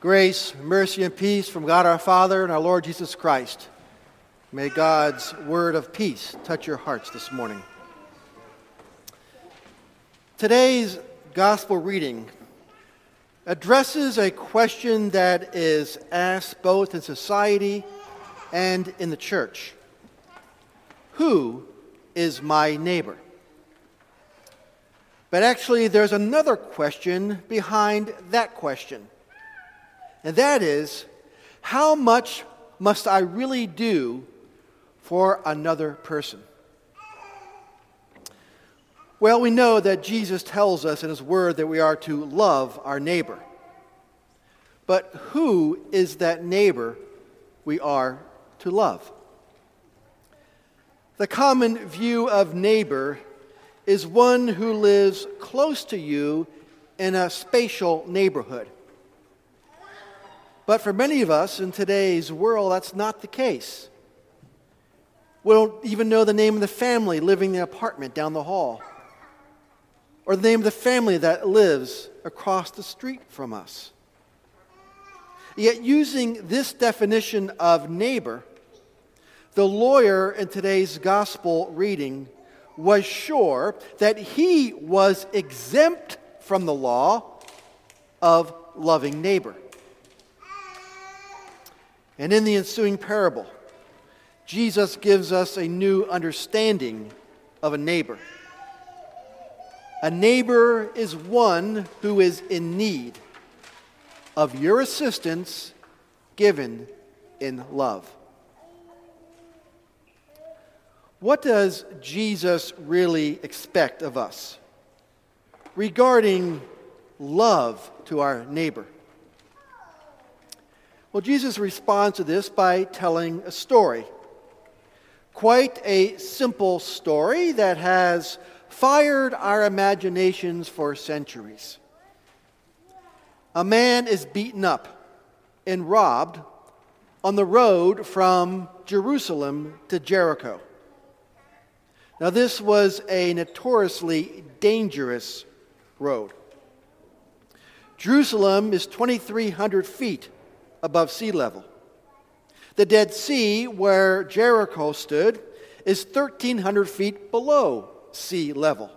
Grace, mercy, and peace from God our Father and our Lord Jesus Christ. May God's word of peace touch your hearts this morning. Today's gospel reading addresses a question that is asked both in society and in the church Who is my neighbor? But actually, there's another question behind that question and that is how much must I really do for another person? Well, we know that Jesus tells us in His Word that we are to love our neighbor. But who is that neighbor we are to love? The common view of neighbor is one who lives close to you in a spatial neighborhood. But for many of us in today's world, that's not the case. We don't even know the name of the family living in the apartment down the hall, or the name of the family that lives across the street from us. Yet, using this definition of neighbor, the lawyer in today's gospel reading was sure that he was exempt from the law of loving neighbor. And in the ensuing parable, Jesus gives us a new understanding of a neighbor. A neighbor is one who is in need of your assistance given in love. What does Jesus really expect of us regarding love to our neighbor? Well, Jesus responds to this by telling a story. Quite a simple story that has fired our imaginations for centuries. A man is beaten up and robbed on the road from Jerusalem to Jericho. Now, this was a notoriously dangerous road. Jerusalem is 2,300 feet above sea level. The Dead Sea, where Jericho stood, is 1,300 feet below sea level.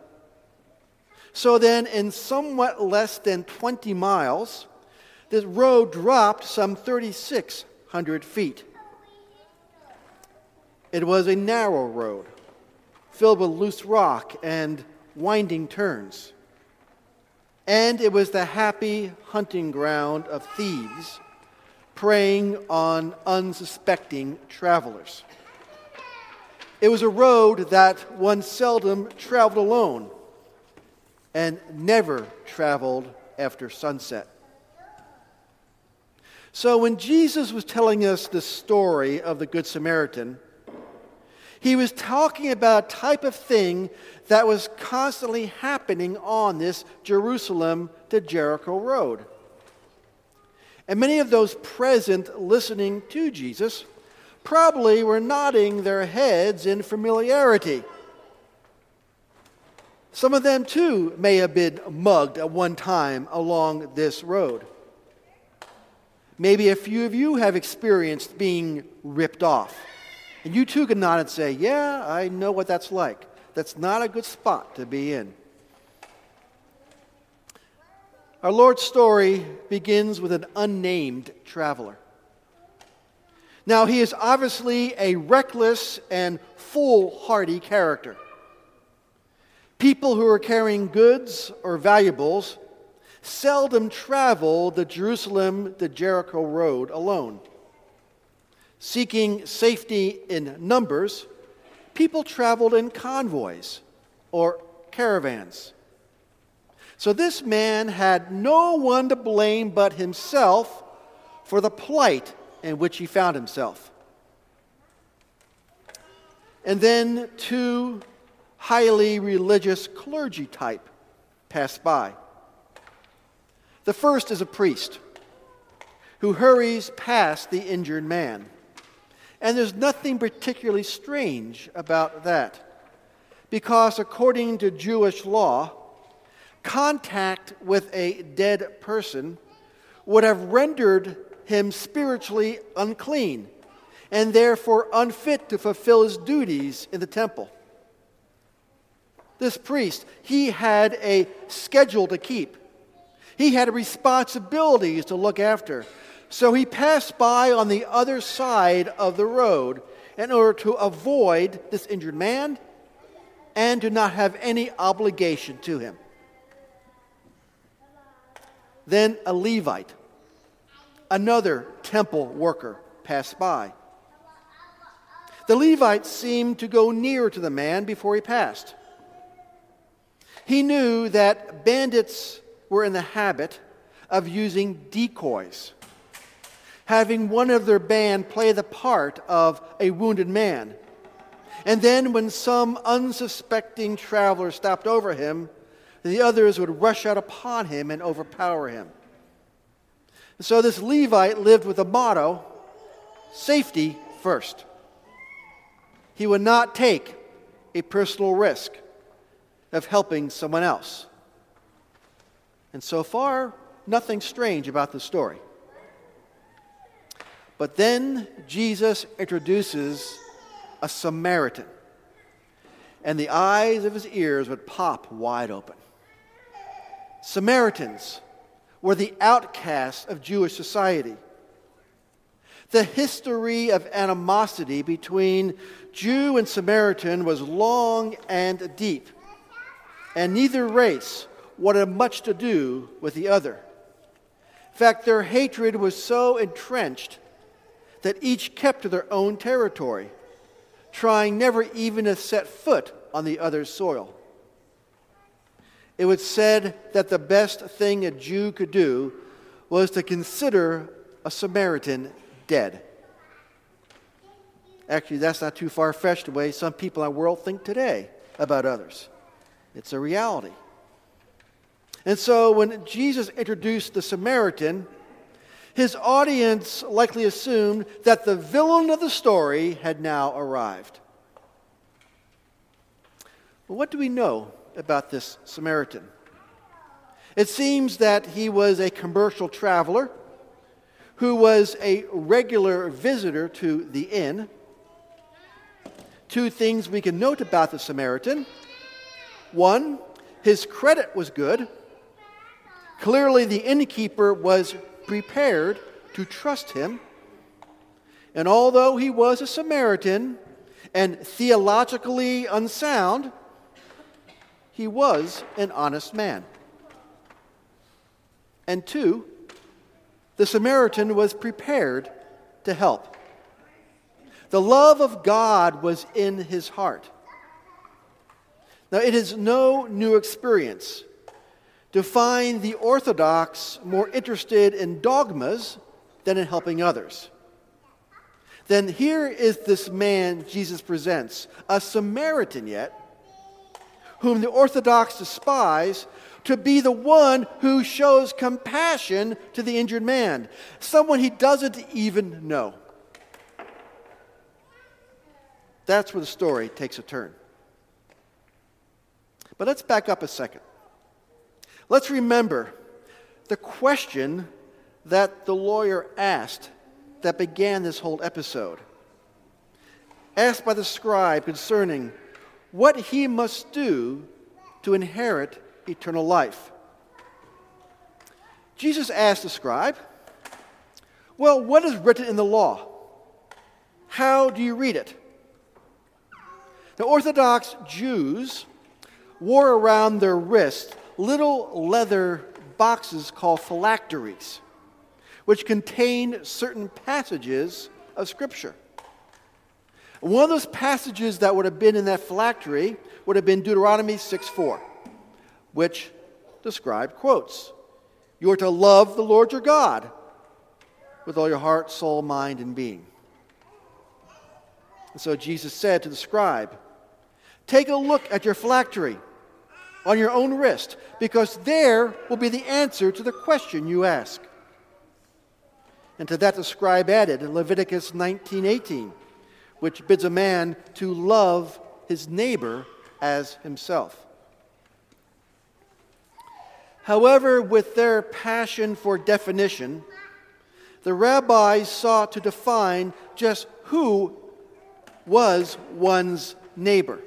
So then, in somewhat less than 20 miles, the road dropped some 3,600 feet. It was a narrow road, filled with loose rock and winding turns. And it was the happy hunting ground of thieves preying on unsuspecting travelers. It was a road that one seldom traveled alone and never traveled after sunset. So when Jesus was telling us the story of the Good Samaritan, he was talking about a type of thing that was constantly happening on this Jerusalem to Jericho road. And many of those present listening to Jesus probably were nodding their heads in familiarity. Some of them, too, may have been mugged at one time along this road. Maybe a few of you have experienced being ripped off. And you too can nod and say, Yeah, I know what that's like. That's not a good spot to be in. Our Lord's story begins with an unnamed traveler. Now, he is obviously a reckless and foolhardy character. People who are carrying goods or valuables seldom travel the Jerusalem to Jericho road alone. Seeking safety in numbers, people traveled in convoys or caravans. So this man had no one to blame but himself for the plight in which he found himself. And then two highly religious clergy type passed by. The first is a priest who hurries past the injured man. And there's nothing particularly strange about that. Because according to Jewish law, contact with a dead person would have rendered him spiritually unclean and therefore unfit to fulfill his duties in the temple. This priest, he had a schedule to keep. He had responsibilities to look after. So he passed by on the other side of the road in order to avoid this injured man and to not have any obligation to him. Then a Levite, another temple worker, passed by. The Levite seemed to go near to the man before he passed. He knew that bandits were in the habit of using decoys, having one of their band play the part of a wounded man. And then, when some unsuspecting traveler stopped over him, the others would rush out upon him and overpower him. so, this Levite lived with a motto safety first. He would not take a personal risk of helping someone else. And so far, nothing strange about the story. But then Jesus introduces a Samaritan, and the eyes of his ears would pop wide open. Samaritans were the outcasts of Jewish society. The history of animosity between Jew and Samaritan was long and deep, and neither race wanted much to do with the other. In fact, their hatred was so entrenched that each kept to their own territory, trying never even to set foot on the other's soil. It was said that the best thing a Jew could do was to consider a Samaritan dead. Actually, that's not too far fetched the way some people in our world think today about others. It's a reality. And so when Jesus introduced the Samaritan, his audience likely assumed that the villain of the story had now arrived. Well, what do we know about this Samaritan? It seems that he was a commercial traveler who was a regular visitor to the inn. Two things we can note about the Samaritan. One, his credit was good. Clearly, the innkeeper was prepared to trust him. And although he was a Samaritan and theologically unsound, he was an honest man. And two, the Samaritan was prepared to help. The love of God was in his heart. Now, it is no new experience to find the Orthodox more interested in dogmas than in helping others. Then here is this man Jesus presents, a Samaritan yet, whom the Orthodox despise, to be the one who shows compassion to the injured man, someone he doesn't even know. That's where the story takes a turn. But let's back up a second. Let's remember the question that the lawyer asked that began this whole episode. Asked by the scribe concerning what he must do to inherit eternal life. Jesus asked the scribe, Well, what is written in the law? How do you read it? The Orthodox Jews wore around their wrists little leather boxes called phylacteries, which contained certain passages of Scripture. One of those passages that would have been in that phylactery would have been Deuteronomy 6 4, which the scribe quotes You are to love the Lord your God with all your heart, soul, mind, and being. And so Jesus said to the scribe, Take a look at your phylactery on your own wrist, because there will be the answer to the question you ask. And to that the scribe added in Leviticus 19:18, which bids a man to love his neighbor as himself. However, with their passion for definition, the rabbis sought to define just who was one's neighbor.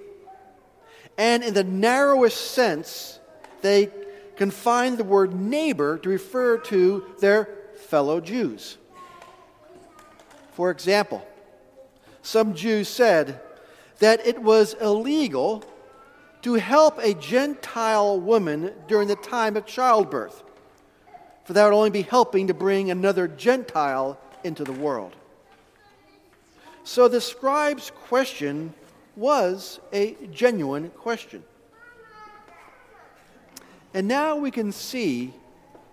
And in the narrowest sense, they confined the word neighbor to refer to their fellow Jews. For example, some Jews said that it was illegal to help a Gentile woman during the time of childbirth, for that would only be helping to bring another Gentile into the world. So the scribe's question was a genuine question. And now we can see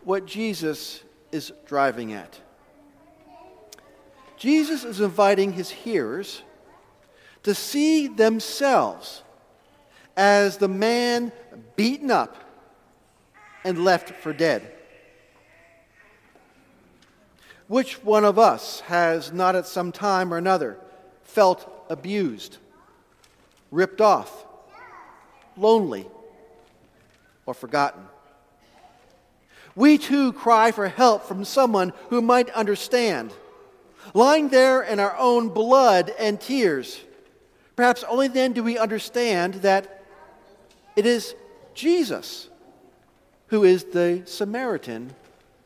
what Jesus is driving at. Jesus is inviting his hearers to see themselves as the man beaten up and left for dead. Which one of us has not at some time or another felt abused, ripped off, lonely, or forgotten. We too cry for help from someone who might understand. Lying there in our own blood and tears, perhaps only then do we understand that it is Jesus who is the Samaritan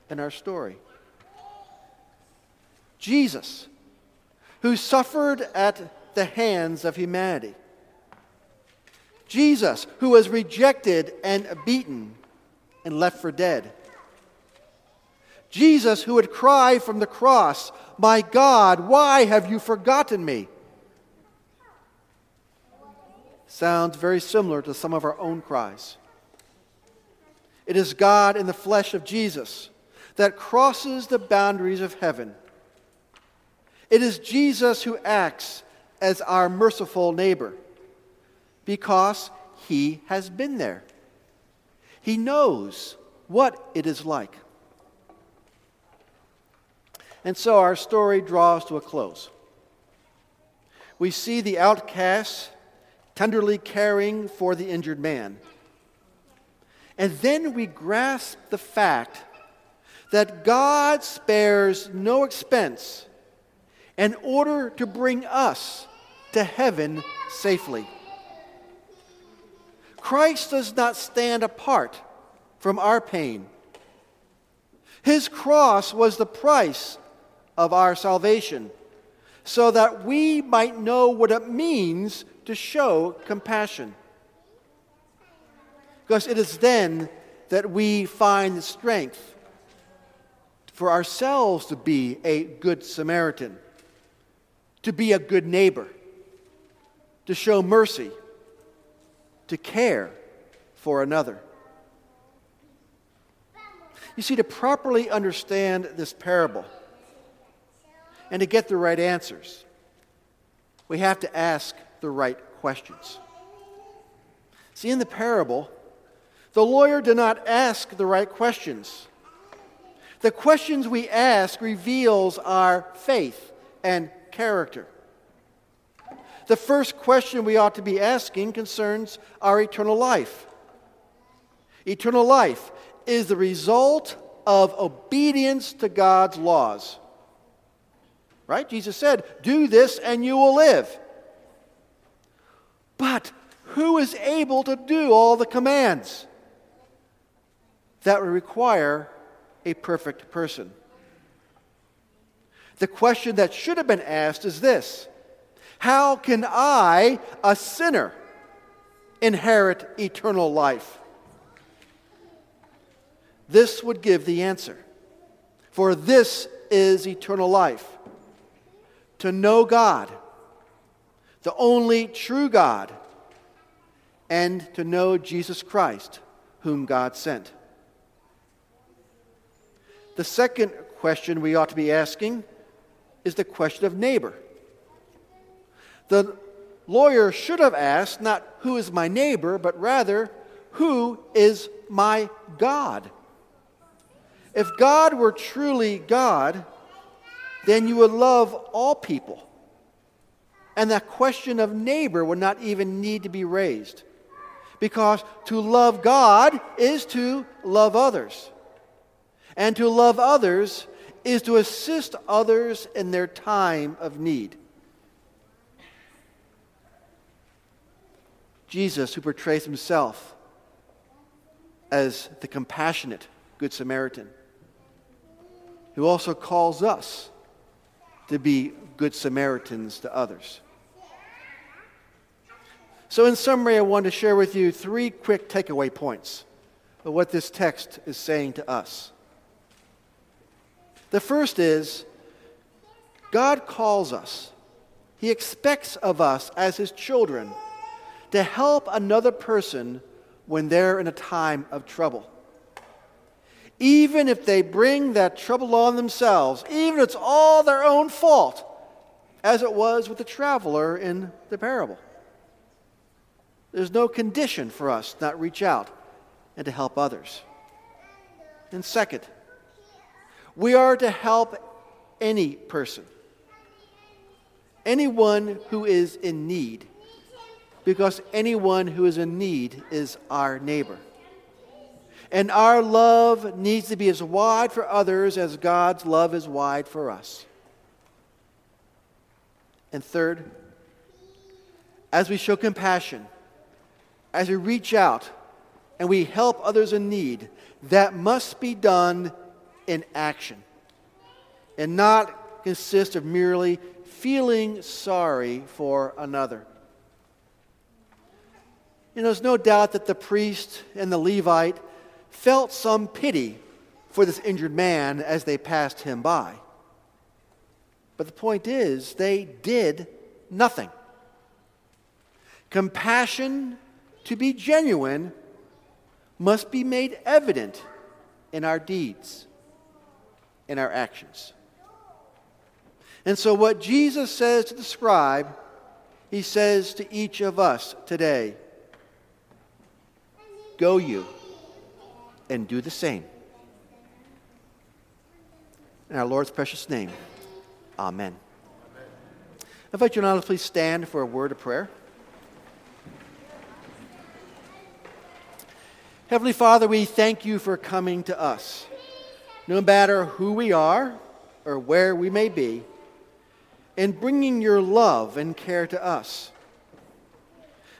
in our story. Jesus, who suffered at the hands of humanity Jesus, who was rejected and beaten and left for dead. Jesus, who would cry from the cross, My God, why have you forgotten me? Sounds very similar to some of our own cries. It is God in the flesh of Jesus that crosses the boundaries of heaven. It is Jesus who acts as our merciful neighbor because he has been there. He knows what it is like. And so our story draws to a close. We see the outcast tenderly caring for the injured man. And then we grasp the fact that God spares no expense in order to bring us to heaven safely. Christ does not stand apart from our pain. His cross was the price of our salvation, so that we might know what it means to show compassion. Because it is then that we find the strength for ourselves to be a good Samaritan, to be a good neighbor, to show mercy to care for another. You see, to properly understand this parable and to get the right answers, we have to ask the right questions. See, in the parable, the lawyer did not ask the right questions. The questions we ask reveals our faith and character. The first question we ought to be asking concerns our eternal life. Eternal life is the result of obedience to God's laws. Right? Jesus said, Do this and you will live. But who is able to do all the commands? That would require a perfect person. The question that should have been asked is this how can I, a sinner, inherit eternal life? This would give the answer. For this is eternal life to know God, the only true God, and to know Jesus Christ, whom God sent. The second question we ought to be asking is the question of neighbor. The lawyer should have asked not who is my neighbor, but rather who is my God. If God were truly God, then you would love all people. And that question of neighbor would not even need to be raised. Because to love God is to love others. And to love others is to assist others in their time of need. Jesus, who portrays himself as the compassionate Good Samaritan, who also calls us to be Good Samaritans to others. So, in summary, I want to share with you three quick takeaway points of what this text is saying to us. The first is God calls us, He expects of us as His children to help another person when they're in a time of trouble. Even if they bring that trouble on themselves, even if it's all their own fault, as it was with the traveler in the parable. There's no condition for us not reach out and to help others. And second, we are to help any person, anyone who is in need, because anyone who is in need is our neighbor. And our love needs to be as wide for others as God's love is wide for us. And third, as we show compassion, as we reach out and we help others in need, that must be done in action and not consist of merely feeling sorry for another. You know, there's no doubt that the priest and the Levite felt some pity for this injured man as they passed him by. But the point is, they did nothing. Compassion to be genuine, must be made evident in our deeds, in our actions. And so, what Jesus says to the scribe, he says to each of us today Go you and do the same. In our Lord's precious name, amen. I invite you now to please stand for a word of prayer. Heavenly Father, we thank you for coming to us. No matter who we are or where we may be, and bringing your love and care to us.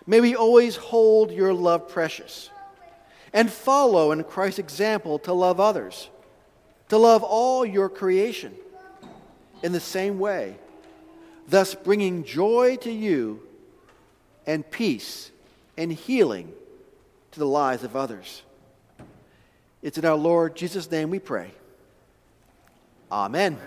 May we always hold your love precious and follow in Christ's example to love others, to love all your creation in the same way, thus bringing joy to you and peace and healing to the lives of others. It's in our Lord Jesus' name we pray. Amen.